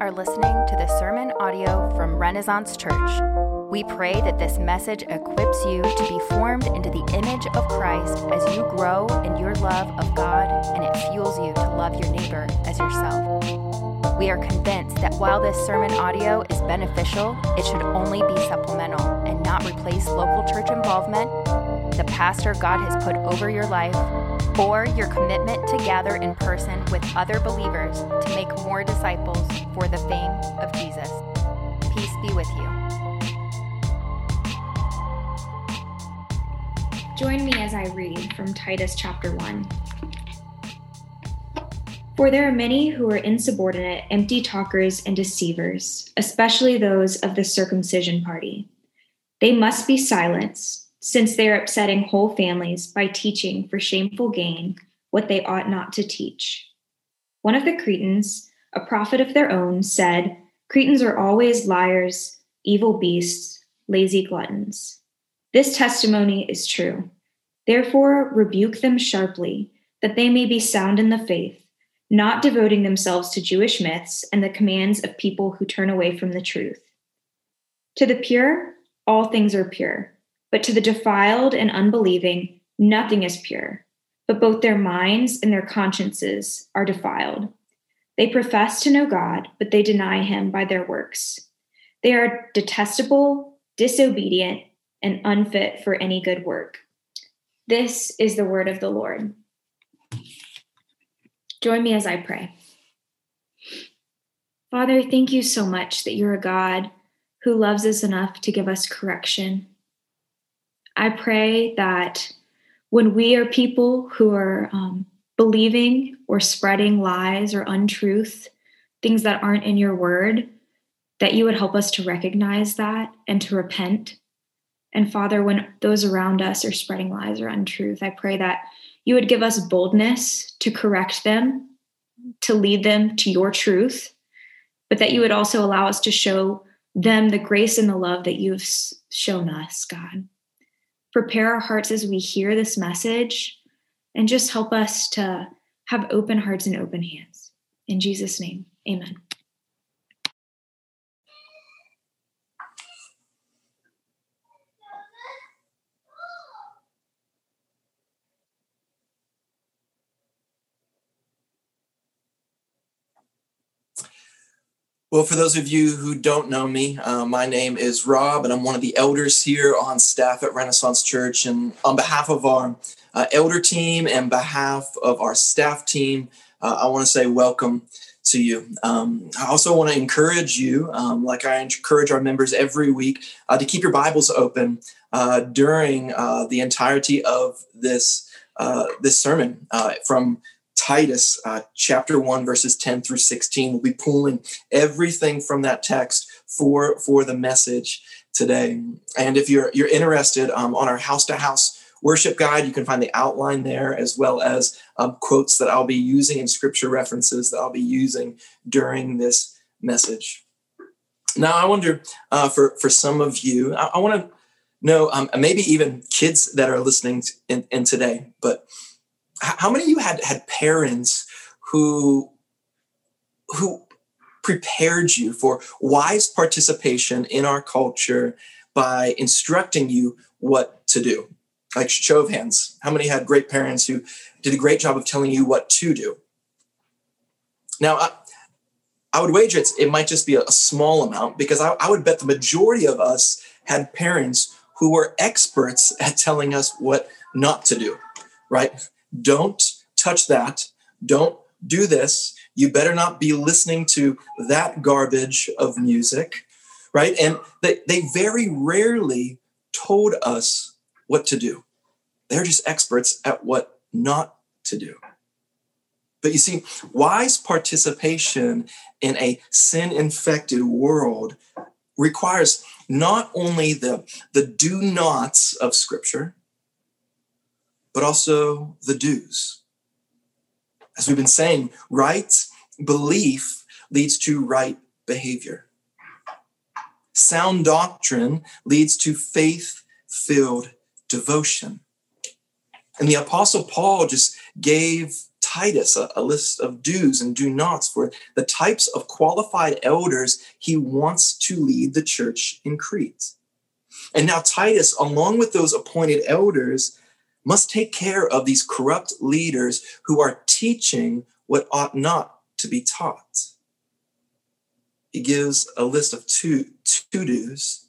are listening to the sermon audio from Renaissance Church. We pray that this message equips you to be formed into the image of Christ as you grow in your love of God and it fuels you to love your neighbor as yourself. We are convinced that while this sermon audio is beneficial, it should only be supplemental and not replace local church involvement, the pastor God has put over your life, or your commitment to gather in person with other believers to make more disciples for the fame of Jesus. Peace be with you. Join me as I read from Titus chapter 1. For there are many who are insubordinate, empty talkers, and deceivers, especially those of the circumcision party. They must be silenced since they are upsetting whole families by teaching for shameful gain what they ought not to teach. One of the Cretans, a prophet of their own, said, Cretans are always liars, evil beasts, lazy gluttons. This testimony is true. Therefore, rebuke them sharply, that they may be sound in the faith, not devoting themselves to Jewish myths and the commands of people who turn away from the truth. To the pure, all things are pure but to the defiled and unbelieving, nothing is pure, but both their minds and their consciences are defiled. They profess to know God, but they deny him by their works. They are detestable, disobedient, and unfit for any good work. This is the word of the Lord. Join me as I pray. Father, thank you so much that you're a God who loves us enough to give us correction I pray that when we are people who are um, believing or spreading lies or untruth, things that aren't in your word, that you would help us to recognize that and to repent. And Father, when those around us are spreading lies or untruth, I pray that you would give us boldness to correct them, to lead them to your truth, but that you would also allow us to show them the grace and the love that you have shown us, God prepare our hearts as we hear this message and just help us to have open hearts and open hands. In Jesus' name, amen. Well, for those of you who don't know me, uh, my name is Rob, and I'm one of the elders here on staff at Renaissance Church. And on behalf of our uh, elder team and behalf of our staff team, uh, I want to say welcome to you. Um, I also want to encourage you, um, like I encourage our members every week, uh, to keep your Bibles open uh, during uh, the entirety of this this sermon from Titus uh, chapter 1, verses 10 through 16. We'll be pulling everything from that text for, for the message today. And if you're, you're interested um, on our house to house worship guide, you can find the outline there as well as um, quotes that I'll be using and scripture references that I'll be using during this message. Now, I wonder uh, for, for some of you, I, I want to know, um, maybe even kids that are listening in, in today, but how many of you had had parents who who prepared you for wise participation in our culture by instructing you what to do? Like show of hands how many had great parents who did a great job of telling you what to do? Now i, I would wager it's, it might just be a, a small amount because I, I would bet the majority of us had parents who were experts at telling us what not to do right don't touch that. Don't do this. You better not be listening to that garbage of music, right? And they, they very rarely told us what to do. They're just experts at what not to do. But you see, wise participation in a sin infected world requires not only the, the do nots of Scripture, but also the do's. As we've been saying, right belief leads to right behavior. Sound doctrine leads to faith filled devotion. And the Apostle Paul just gave Titus a, a, list of do's and do nots for the types of qualified elders he wants to lead the church in Crete. And now Titus, along with those appointed elders, must take care of these corrupt leaders who are teaching what ought not to be taught. He gives a list of two, two do's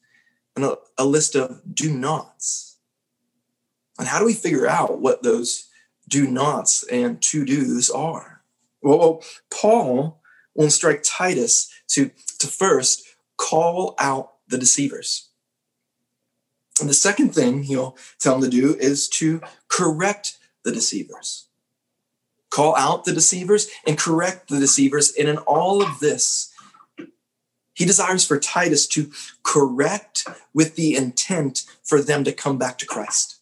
and a, a list of do nots. And how do we figure out what those do nots and to do's are? Well, Paul will instruct Titus to, to first call out the deceivers. And the second thing he'll tell him to do is to correct the deceivers. Call out the deceivers and correct the deceivers. And in all of this, he desires for Titus to correct with the intent for them to come back to Christ.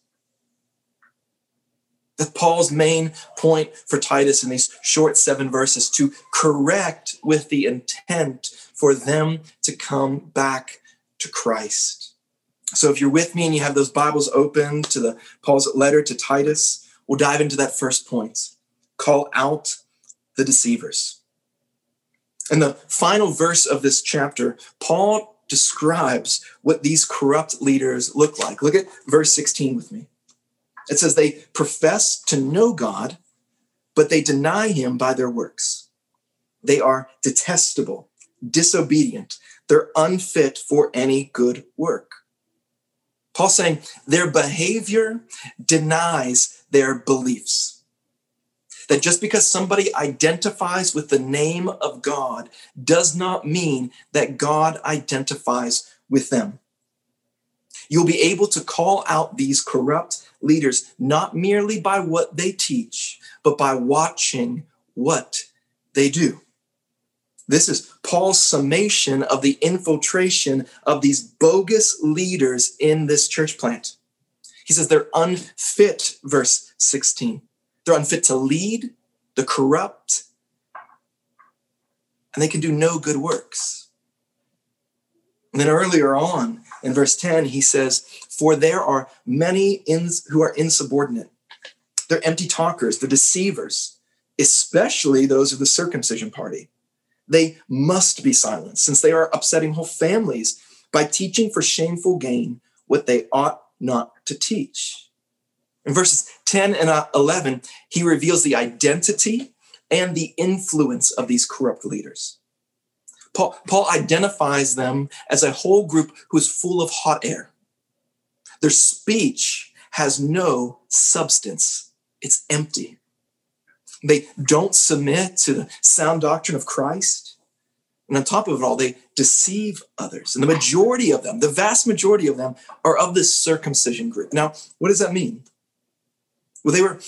That Paul's main point for Titus in these short seven verses to correct with the intent for them to come back to Christ. So if you're with me and you have those Bibles open to the Paul's letter to Titus, we'll dive into that first point. Call out the deceivers. In the final verse of this chapter, Paul describes what these corrupt leaders look like. Look at verse 16 with me. It says, They profess to know God, but they deny him by their works. They are detestable, disobedient, they're unfit for any good work. Paul's saying their behavior denies their beliefs. That just because somebody identifies with the name of God does not mean that God identifies with them. You'll be able to call out these corrupt leaders not merely by what they teach, but by watching what they do. This is Paul's summation of the infiltration of these bogus leaders in this church plant. He says they're unfit, verse 16. They're unfit to lead, the corrupt, and they can do no good works. And then earlier on in verse 10, he says, For there are many ins- who are insubordinate. They're empty talkers, they're deceivers, especially those of the circumcision party they must be silenced since they are upsetting whole families by teaching for shameful gain what they ought not to teach. In verses 10 and uh, 11, he reveals the identity and the influence of these corrupt leaders. Paul, Paul identifies them as a whole group who is full of hot air. Their speech has no substance, it's empty. They don't submit to the sound doctrine of Christ. And on top of it all, they deceive others. And the majority of them, the vast majority of them, are of this circumcision group. Now, what does that mean? Well, they were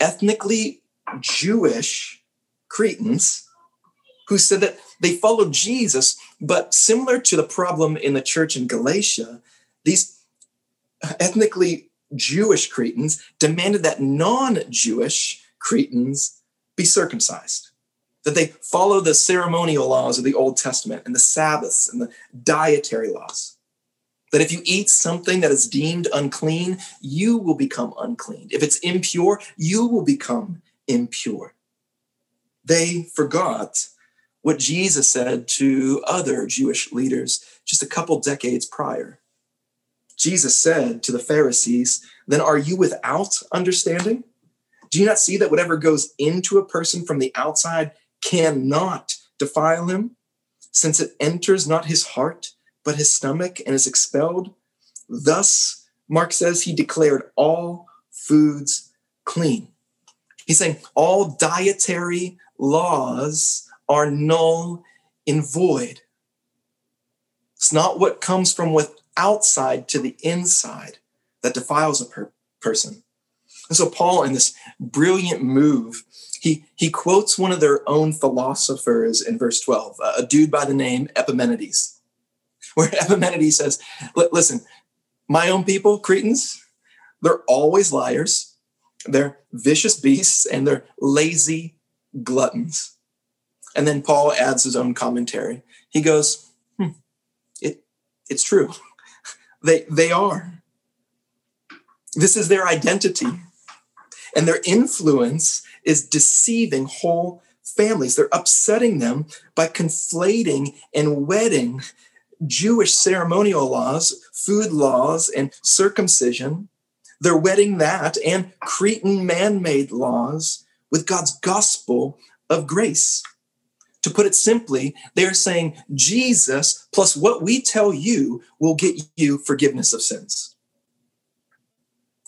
ethnically Jewish Cretans who said that they followed Jesus, but similar to the problem in the church in Galatia, these ethnically Jewish Cretans demanded that non Jewish Cretans be circumcised, that they follow the ceremonial laws of the Old Testament and the Sabbaths and the dietary laws. That if you eat something that is deemed unclean, you will become unclean. If it's impure, you will become impure. They forgot what Jesus said to other Jewish leaders just a couple decades prior. Jesus said to the Pharisees, Then are you without understanding? Do you not see that whatever goes into a person from the outside cannot defile him, since it enters not his heart, but his stomach and is expelled? Thus, Mark says he declared all foods clean. He's saying all dietary laws are null and void. It's not what comes from with outside to the inside that defiles a per- person. And so Paul, in this brilliant move, he, he quotes one of their own philosophers in verse 12, a dude by the name Epimenides, where Epimenides says, listen, my own people, Cretans, they're always liars, they're vicious beasts, and they're lazy gluttons. And then Paul adds his own commentary. He goes, hmm, it, it's true. they, they are. This is their identity and their influence is deceiving whole families. They're upsetting them by conflating and wedding Jewish ceremonial laws, food laws, and circumcision. They're wedding that and Cretan man made laws with God's gospel of grace. To put it simply, they're saying Jesus plus what we tell you will get you forgiveness of sins.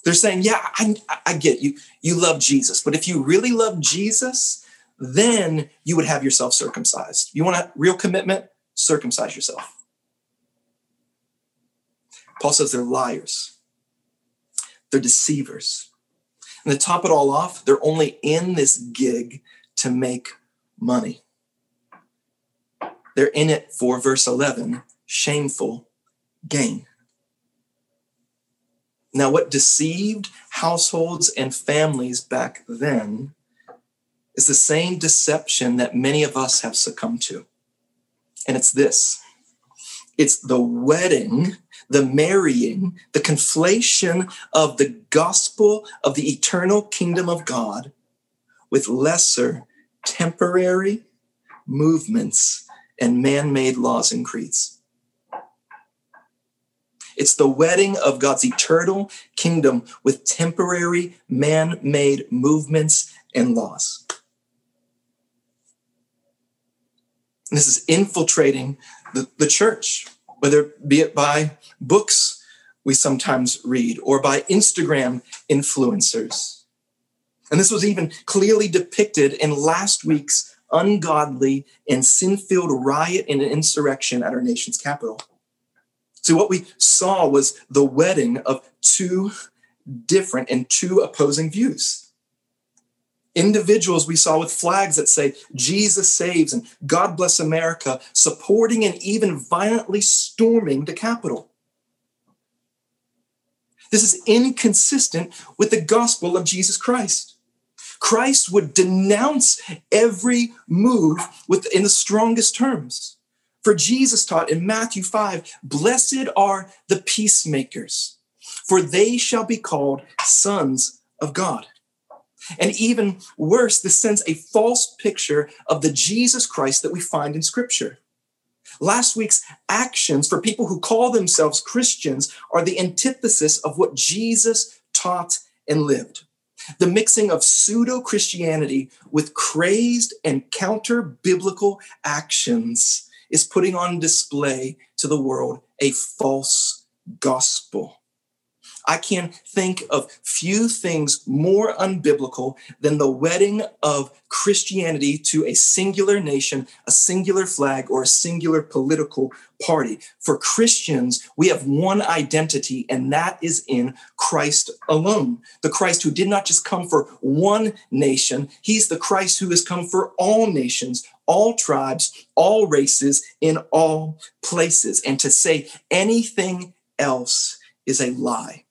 They're saying, yeah, I, I get you. You love Jesus. But if you really love Jesus, then you would have yourself circumcised. You want a real commitment? Circumcise yourself. Paul says they're liars, they're deceivers. And to top it all off, they're only in this gig to make money. They're in it for verse 11 shameful gain. Now, what deceived households and families back then is the same deception that many of us have succumbed to. And it's this it's the wedding, the marrying, the conflation of the gospel of the eternal kingdom of God with lesser temporary movements and man made laws and creeds. It's the wedding of God's eternal kingdom with temporary man made movements and laws. This is infiltrating the, the church, whether be it by books we sometimes read or by Instagram influencers. And this was even clearly depicted in last week's ungodly and sin filled riot and insurrection at our nation's capital. So, what we saw was the wedding of two different and two opposing views. Individuals we saw with flags that say Jesus saves and God bless America, supporting and even violently storming the Capitol. This is inconsistent with the gospel of Jesus Christ. Christ would denounce every move with, in the strongest terms. For Jesus taught in Matthew 5 Blessed are the peacemakers, for they shall be called sons of God. And even worse, this sends a false picture of the Jesus Christ that we find in Scripture. Last week's actions for people who call themselves Christians are the antithesis of what Jesus taught and lived. The mixing of pseudo Christianity with crazed and counter biblical actions is putting on display to the world a false gospel. I can think of few things more unbiblical than the wedding of Christianity to a singular nation, a singular flag, or a singular political party. For Christians, we have one identity, and that is in Christ alone. The Christ who did not just come for one nation, he's the Christ who has come for all nations, all tribes, all races, in all places. And to say anything else is a lie.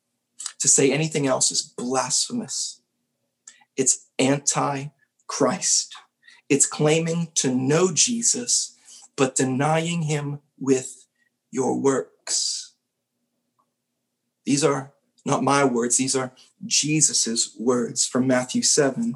To say anything else is blasphemous. It's anti Christ. It's claiming to know Jesus, but denying him with your works. These are not my words, these are Jesus's words from Matthew 7.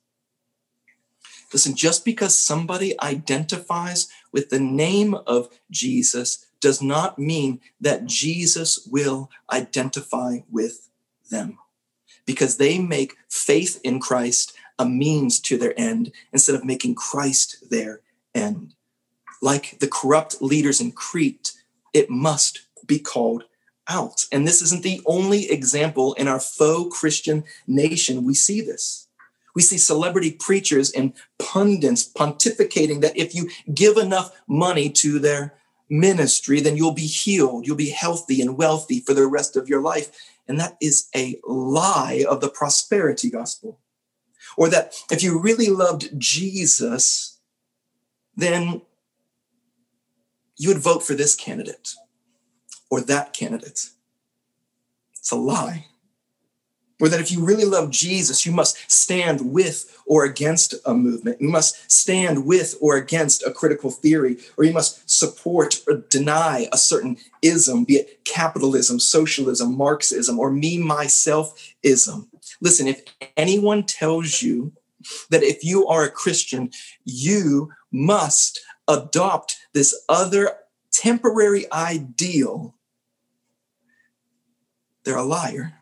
Listen, just because somebody identifies with the name of Jesus does not mean that Jesus will identify with them because they make faith in Christ a means to their end instead of making Christ their end. Like the corrupt leaders in Crete, it must be called out. And this isn't the only example in our faux Christian nation we see this. We see celebrity preachers and pundits pontificating that if you give enough money to their ministry, then you'll be healed, you'll be healthy and wealthy for the rest of your life. And that is a lie of the prosperity gospel. Or that if you really loved Jesus, then you would vote for this candidate or that candidate. It's a lie. Or that if you really love Jesus, you must stand with or against a movement. You must stand with or against a critical theory, or you must support or deny a certain ism, be it capitalism, socialism, Marxism, or me, myself ism. Listen, if anyone tells you that if you are a Christian, you must adopt this other temporary ideal, they're a liar.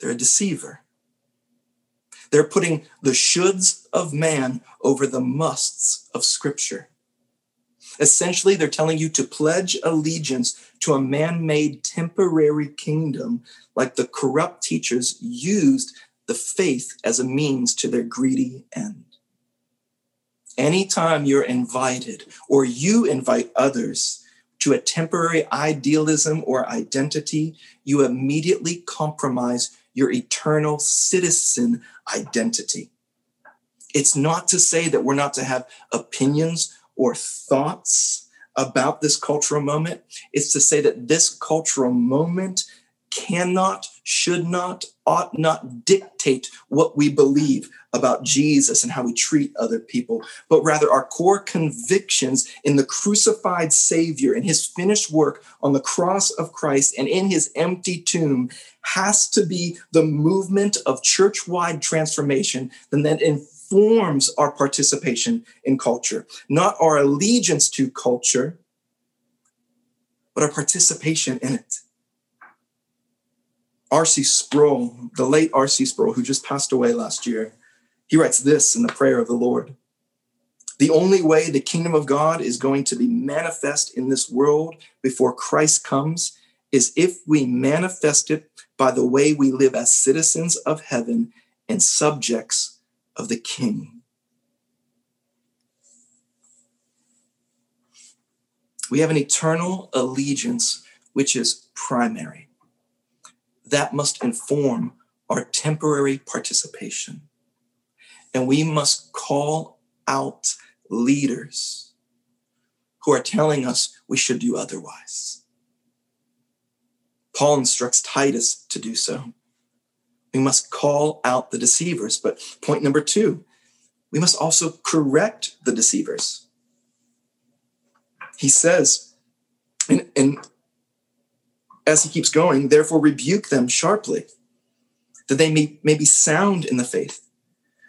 They're a deceiver. They're putting the shoulds of man over the musts of Scripture. Essentially, they're telling you to pledge allegiance to a man made temporary kingdom, like the corrupt teachers used the faith as a means to their greedy end. Anytime you're invited or you invite others to a temporary idealism or identity, you immediately compromise your eternal citizen identity. It's not to say that we're not to have opinions or thoughts about this cultural moment. It's to say that this cultural moment cannot, should not, ought not dictate what we believe about Jesus and how we treat other people, but rather our core convictions in the crucified Savior and his finished work on the cross of Christ and in his empty tomb has to be the movement of church wide transformation and that informs our participation in culture, not our allegiance to culture, but our participation in it. R.C. Sproul, the late R.C. Sproul, who just passed away last year, he writes this in the prayer of the Lord The only way the kingdom of God is going to be manifest in this world before Christ comes is if we manifest it by the way we live as citizens of heaven and subjects of the king. We have an eternal allegiance which is primary. That must inform our temporary participation and we must call out leaders who are telling us we should do otherwise. Paul instructs Titus to do so. We must call out the deceivers. But point number two, we must also correct the deceivers. He says, and, and as he keeps going, therefore rebuke them sharply, that they may, may be sound in the faith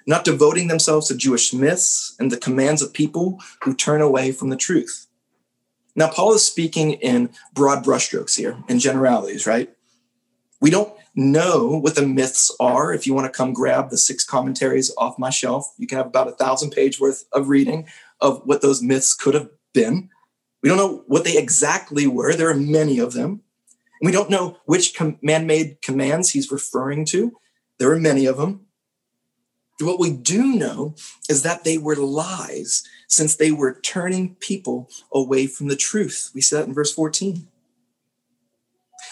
not devoting themselves to Jewish myths and the commands of people who turn away from the truth. Now, Paul is speaking in broad brushstrokes here, in generalities, right? We don't know what the myths are. If you want to come grab the six commentaries off my shelf, you can have about a thousand page worth of reading of what those myths could have been. We don't know what they exactly were. There are many of them. And we don't know which man made commands he's referring to. There are many of them. What we do know is that they were lies since they were turning people away from the truth. We see that in verse 14.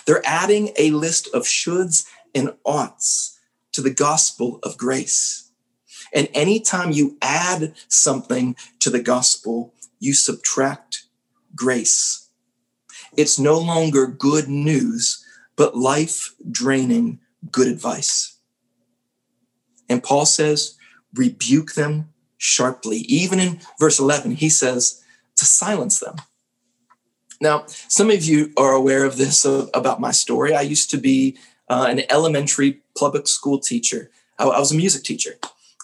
They're adding a list of shoulds and oughts to the gospel of grace. And anytime you add something to the gospel, you subtract grace. It's no longer good news, but life draining good advice. And Paul says, rebuke them sharply. Even in verse 11, he says to silence them. Now, some of you are aware of this uh, about my story. I used to be uh, an elementary public school teacher, I, I, was a music teacher.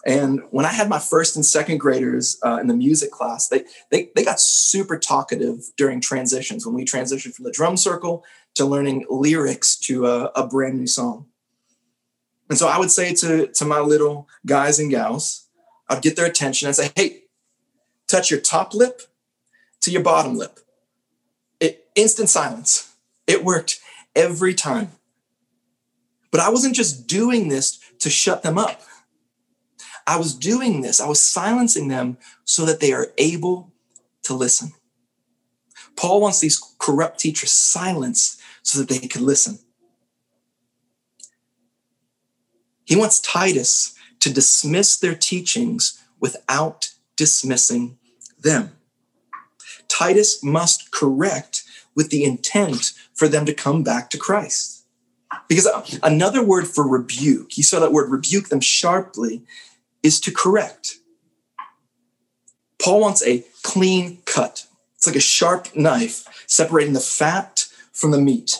And when I had my first and second graders uh, in the music class, they, they, they got super talkative during transitions when we transitioned from the drum circle to learning lyrics to a, a brand new song. And so I would say to, to my little guys and gals, I'd get their attention and say, hey, touch your top lip to your bottom lip. It, instant silence. It worked every time. But I wasn't just doing this to shut them up. I was doing this, I was silencing them so that they are able to listen. Paul wants these corrupt teachers silenced so that they could listen. He wants Titus to dismiss their teachings without dismissing them. Titus must correct with the intent for them to come back to Christ. Because uh, another word for rebuke, you saw that word rebuke them sharply, is to correct. Paul wants a clean cut. It's like a sharp knife separating the fat from the meat.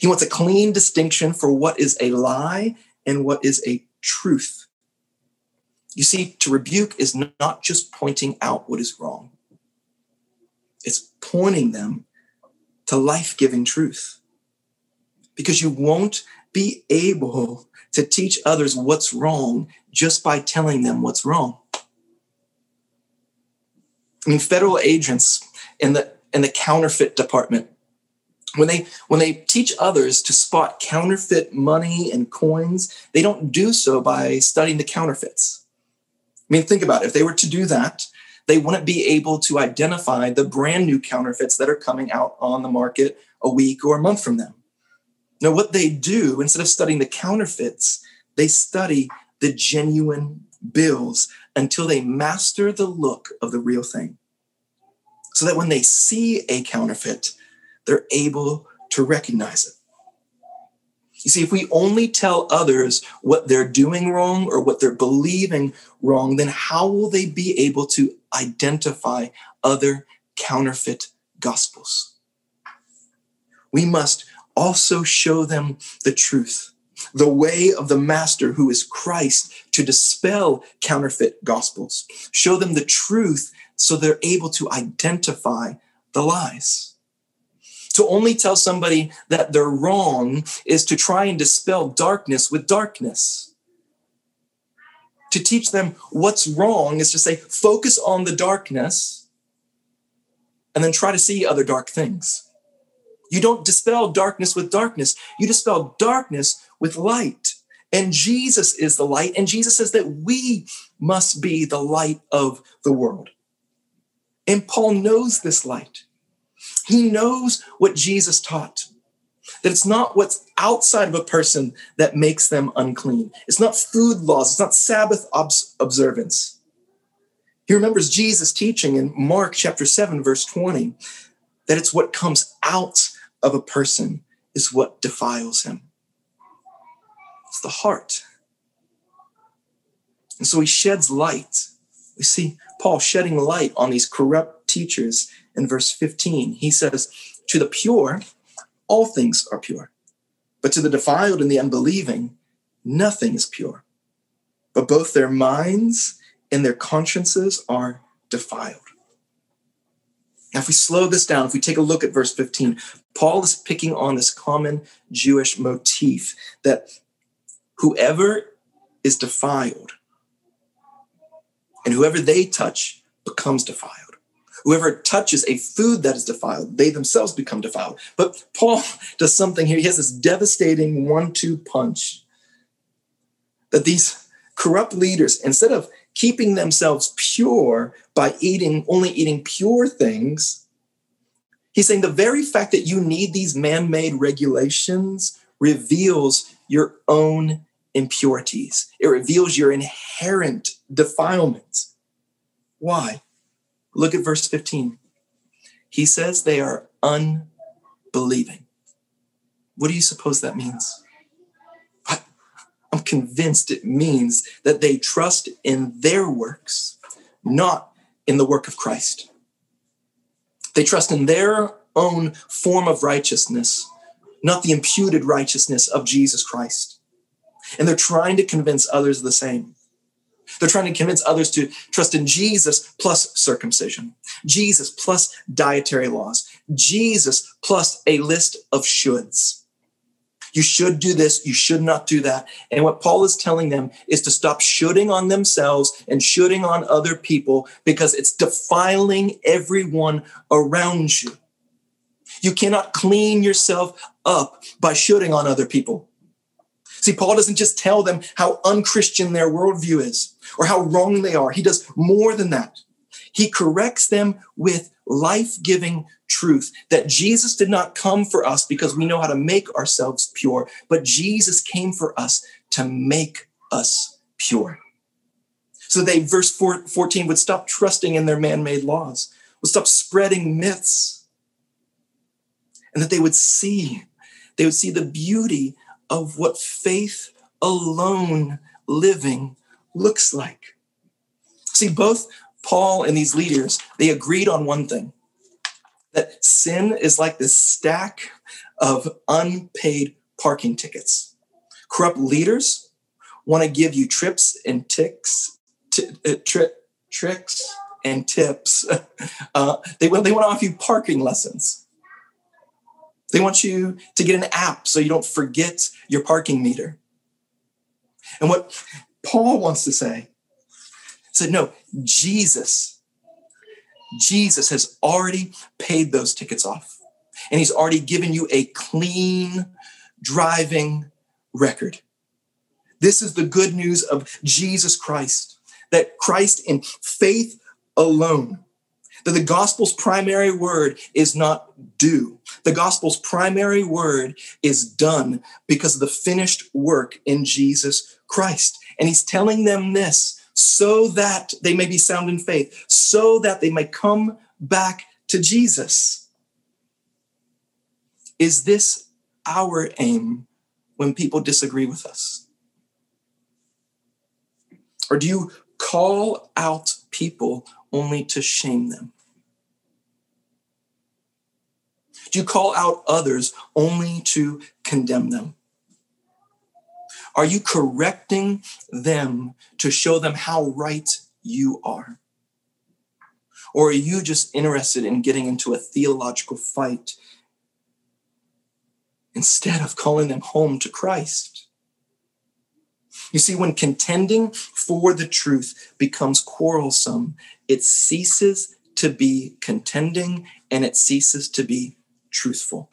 He wants a clean distinction for what is a lie and what is a truth. You see, to rebuke is not just pointing out what is wrong, it's pointing them to life giving truth. Because you won't be able to teach others what's wrong just by telling them what's wrong. I mean, federal agents in the in the counterfeit department when they when they teach others to spot counterfeit money and coins they don't do so by studying the counterfeits. I mean think about it. If they were to do that they wouldn't be able to identify the brand new counterfeits that are coming out on the market a week or a month from them now what they do instead of studying the counterfeits they study the genuine bills until they master the look of the real thing so that when they see a counterfeit they're able to recognize it. You see, if we only tell others what they're doing wrong or what they're believing wrong, then how will they be able to identify other counterfeit gospels? We must also show them the truth, the way of the Master who is Christ to dispel counterfeit gospels. Show them the truth so they're able to identify the lies. To only tell somebody that they're wrong is to try and dispel darkness with darkness. To teach them what's wrong is to say, focus on the darkness and then try to see other dark things. You don't dispel darkness with darkness, you dispel darkness with light. And Jesus is the light, and Jesus says that we must be the light of the world. And Paul knows this light. He knows what Jesus taught that it's not what's outside of a person that makes them unclean. It's not food laws, it's not Sabbath observance. He remembers Jesus teaching in Mark chapter 7, verse 20, that it's what comes out of a person is what defiles him. It's the heart. And so he sheds light. We see Paul shedding light on these corrupt teachers in verse 15. He says, To the pure, all things are pure, but to the defiled and the unbelieving, nothing is pure. But both their minds and their consciences are defiled. Now, if we slow this down, if we take a look at verse 15, Paul is picking on this common Jewish motif that whoever is defiled and whoever they touch becomes defiled. Whoever touches a food that is defiled, they themselves become defiled. But Paul does something here. He has this devastating one two punch that these corrupt leaders, instead of keeping themselves pure by eating, only eating pure things, he's saying the very fact that you need these man made regulations reveals your own impurities, it reveals your inherent defilements. Why? Look at verse 15. He says they are unbelieving. What do you suppose that means? I'm convinced it means that they trust in their works, not in the work of Christ. They trust in their own form of righteousness, not the imputed righteousness of Jesus Christ. And they're trying to convince others the same. They're trying to convince others to trust in Jesus plus circumcision, Jesus plus dietary laws, Jesus plus a list of shoulds. You should do this, you should not do that. And what Paul is telling them is to stop shooting on themselves and shooting on other people because it's defiling everyone around you. You cannot clean yourself up by shooting on other people. See, Paul doesn't just tell them how unchristian their worldview is or how wrong they are. He does more than that. He corrects them with life giving truth that Jesus did not come for us because we know how to make ourselves pure, but Jesus came for us to make us pure. So they, verse 14, would stop trusting in their man made laws, would stop spreading myths, and that they would see, they would see the beauty of what faith alone living looks like. See, both Paul and these leaders, they agreed on one thing that sin is like this stack of unpaid parking tickets. Corrupt leaders want to give you trips and ticks, t- uh, tri- tricks and tips. Uh, they, want, they want to offer you parking lessons. They want you to get an app so you don't forget your parking meter. And what Paul wants to say said, no, Jesus, Jesus has already paid those tickets off. And he's already given you a clean driving record. This is the good news of Jesus Christ, that Christ in faith alone, that the gospel's primary word is not do. The gospel's primary word is done because of the finished work in Jesus Christ. And he's telling them this so that they may be sound in faith, so that they may come back to Jesus. Is this our aim when people disagree with us? Or do you call out people only to shame them? Do you call out others only to condemn them? Are you correcting them to show them how right you are? Or are you just interested in getting into a theological fight instead of calling them home to Christ? You see, when contending for the truth becomes quarrelsome, it ceases to be contending and it ceases to be truthful.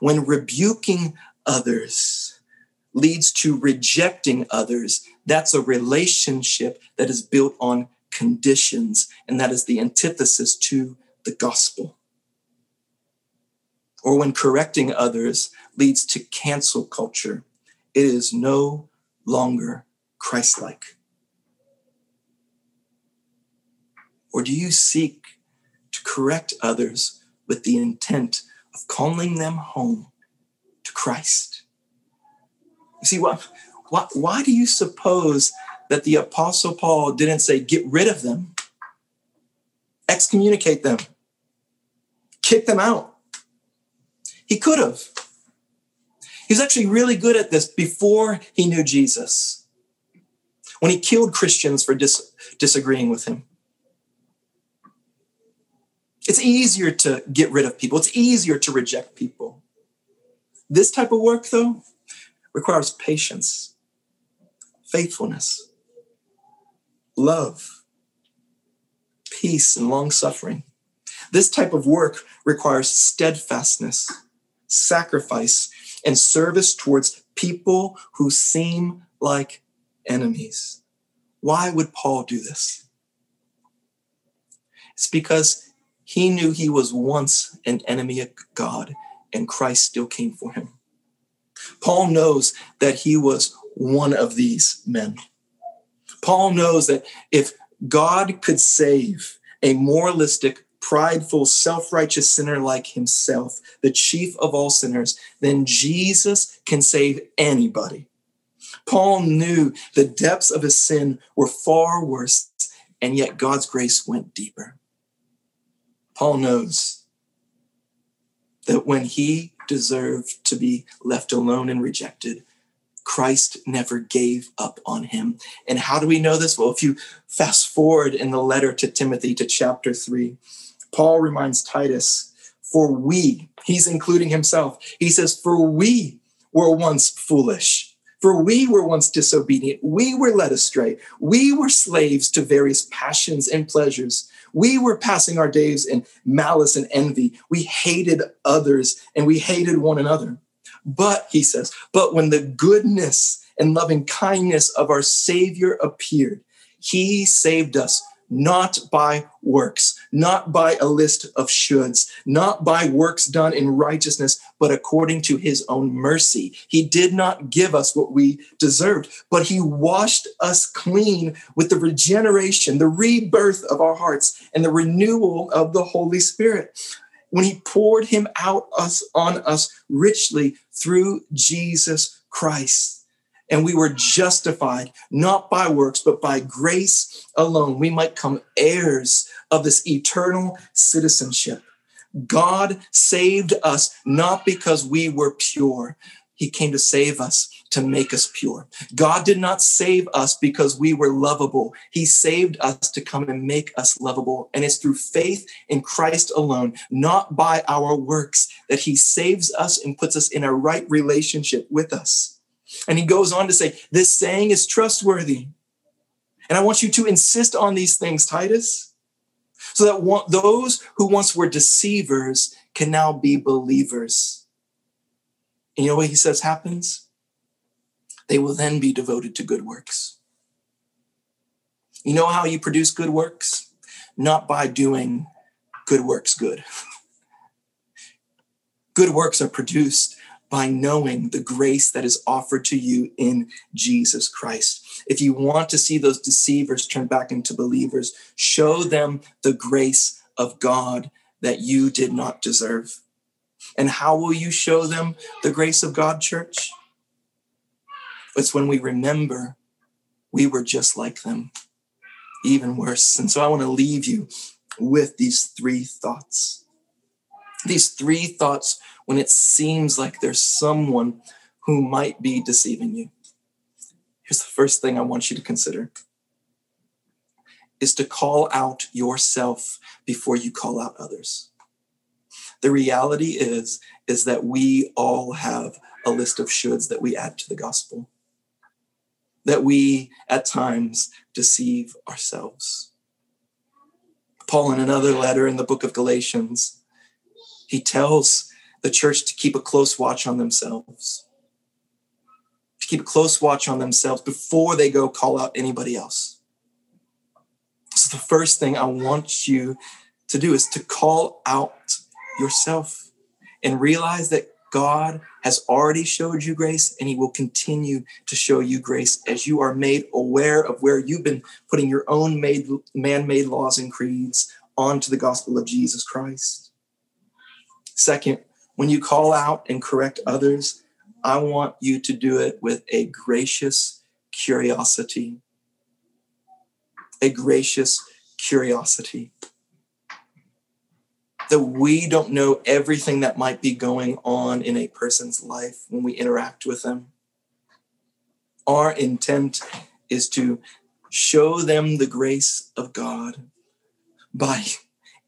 When rebuking others leads to rejecting others, that's a relationship that is built on conditions, and that is the antithesis to the gospel. Or when correcting others leads to cancel culture, it is no longer Christ like. Or do you seek to correct others with the intent of calling them home to Christ? You see, what, what, why do you suppose that the Apostle Paul didn't say, get rid of them, excommunicate them, kick them out? He could have. He was actually really good at this before he knew Jesus, when he killed Christians for dis- disagreeing with him. It's easier to get rid of people, it's easier to reject people. This type of work, though, requires patience, faithfulness, love, peace, and long suffering. This type of work requires steadfastness, sacrifice, and service towards people who seem like enemies. Why would Paul do this? It's because he knew he was once an enemy of God and Christ still came for him. Paul knows that he was one of these men. Paul knows that if God could save a moralistic, prideful, self righteous sinner like himself, the chief of all sinners, then Jesus can save anybody. Paul knew the depths of his sin were far worse, and yet God's grace went deeper. Paul knows that when he deserved to be left alone and rejected, Christ never gave up on him. And how do we know this? Well, if you fast forward in the letter to Timothy to chapter three, Paul reminds Titus, for we, he's including himself, he says, for we were once foolish. For we were once disobedient. We were led astray. We were slaves to various passions and pleasures. We were passing our days in malice and envy. We hated others and we hated one another. But, he says, but when the goodness and loving kindness of our Savior appeared, he saved us not by works, not by a list of shoulds, not by works done in righteousness, but according to his own mercy. He did not give us what we deserved, but he washed us clean with the regeneration, the rebirth of our hearts, and the renewal of the Holy Spirit. When he poured him out us on us richly through Jesus Christ and we were justified not by works, but by grace alone. We might come heirs of this eternal citizenship. God saved us not because we were pure. He came to save us to make us pure. God did not save us because we were lovable. He saved us to come and make us lovable. And it's through faith in Christ alone, not by our works, that He saves us and puts us in a right relationship with us. And he goes on to say, This saying is trustworthy. And I want you to insist on these things, Titus, so that those who once were deceivers can now be believers. And you know what he says happens? They will then be devoted to good works. You know how you produce good works? Not by doing good works good. good works are produced by knowing the grace that is offered to you in Jesus Christ. If you want to see those deceivers turn back into believers, show them the grace of God that you did not deserve. And how will you show them the grace of God, church? It's when we remember we were just like them, even worse. And so I want to leave you with these three thoughts. These three thoughts when it seems like there's someone who might be deceiving you. Here's the first thing I want you to consider is to call out yourself before you call out others. The reality is is that we all have a list of shoulds that we add to the gospel. That we at times deceive ourselves. Paul in another letter in the book of Galatians, he tells the church to keep a close watch on themselves, to keep a close watch on themselves before they go call out anybody else. So, the first thing I want you to do is to call out yourself and realize that God has already showed you grace and he will continue to show you grace as you are made aware of where you've been putting your own made man-made laws and creeds onto the gospel of Jesus Christ. Second, when you call out and correct others, I want you to do it with a gracious curiosity. A gracious curiosity. That we don't know everything that might be going on in a person's life when we interact with them. Our intent is to show them the grace of God by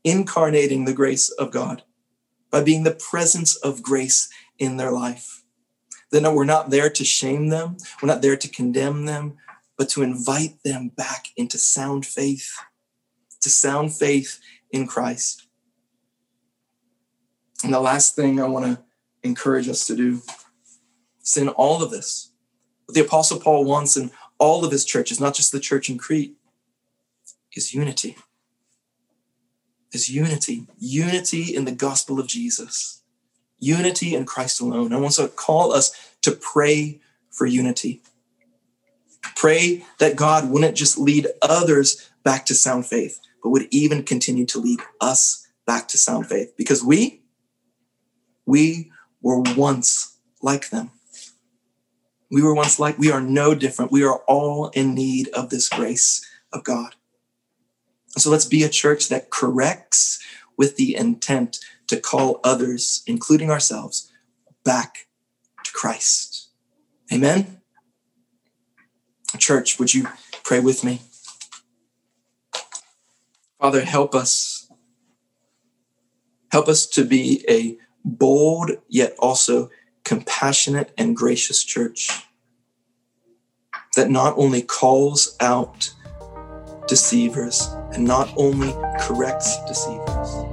incarnating the grace of God by being the presence of grace in their life. Then we're not there to shame them, we're not there to condemn them, but to invite them back into sound faith, to sound faith in Christ. And the last thing I want to encourage us to do is in all of this, what the Apostle Paul wants in all of his churches, not just the church in Crete, is unity. Is unity, unity in the gospel of Jesus, unity in Christ alone. I want to call us to pray for unity. Pray that God wouldn't just lead others back to sound faith, but would even continue to lead us back to sound faith because we, we were once like them. We were once like, we are no different. We are all in need of this grace of God. So let's be a church that corrects with the intent to call others, including ourselves, back to Christ. Amen. Church, would you pray with me? Father, help us. Help us to be a bold yet also compassionate and gracious church that not only calls out deceivers and not only corrects deceivers